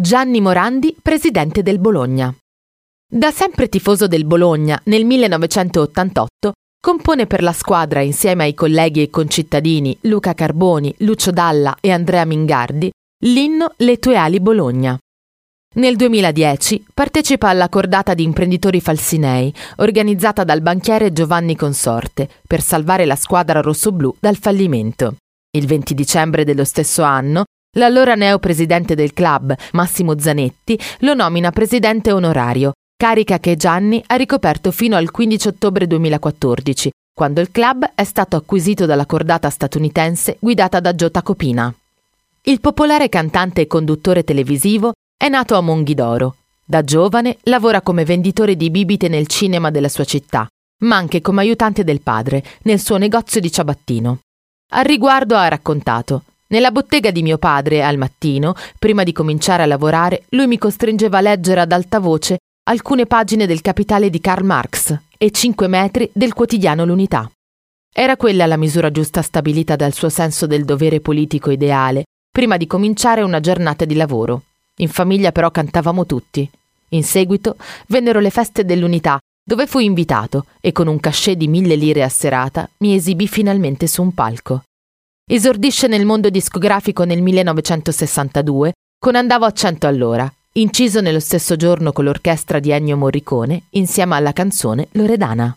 Gianni Morandi, presidente del Bologna. Da sempre tifoso del Bologna, nel 1988 compone per la squadra insieme ai colleghi e concittadini Luca Carboni, Lucio Dalla e Andrea Mingardi l'inno Le tue ali Bologna. Nel 2010 partecipa alla cordata di imprenditori falsinei organizzata dal banchiere Giovanni Consorte per salvare la squadra rossoblù dal fallimento. Il 20 dicembre dello stesso anno L'allora neopresidente del club, Massimo Zanetti, lo nomina presidente onorario, carica che Gianni ha ricoperto fino al 15 ottobre 2014, quando il club è stato acquisito dalla cordata statunitense guidata da Joe Tacopina. Il popolare cantante e conduttore televisivo è nato a Monghidoro. Da giovane lavora come venditore di bibite nel cinema della sua città, ma anche come aiutante del padre nel suo negozio di ciabattino. Al riguardo ha raccontato nella bottega di mio padre, al mattino, prima di cominciare a lavorare, lui mi costringeva a leggere ad alta voce alcune pagine del Capitale di Karl Marx e cinque metri del quotidiano L'Unità. Era quella la misura giusta stabilita dal suo senso del dovere politico ideale, prima di cominciare una giornata di lavoro. In famiglia però cantavamo tutti. In seguito vennero le feste dell'Unità, dove fui invitato e con un cachet di mille lire a serata mi esibì finalmente su un palco. Esordisce nel mondo discografico nel 1962 con Andavo a 100 all'ora, inciso nello stesso giorno con l'orchestra di Ennio Morricone insieme alla canzone Loredana.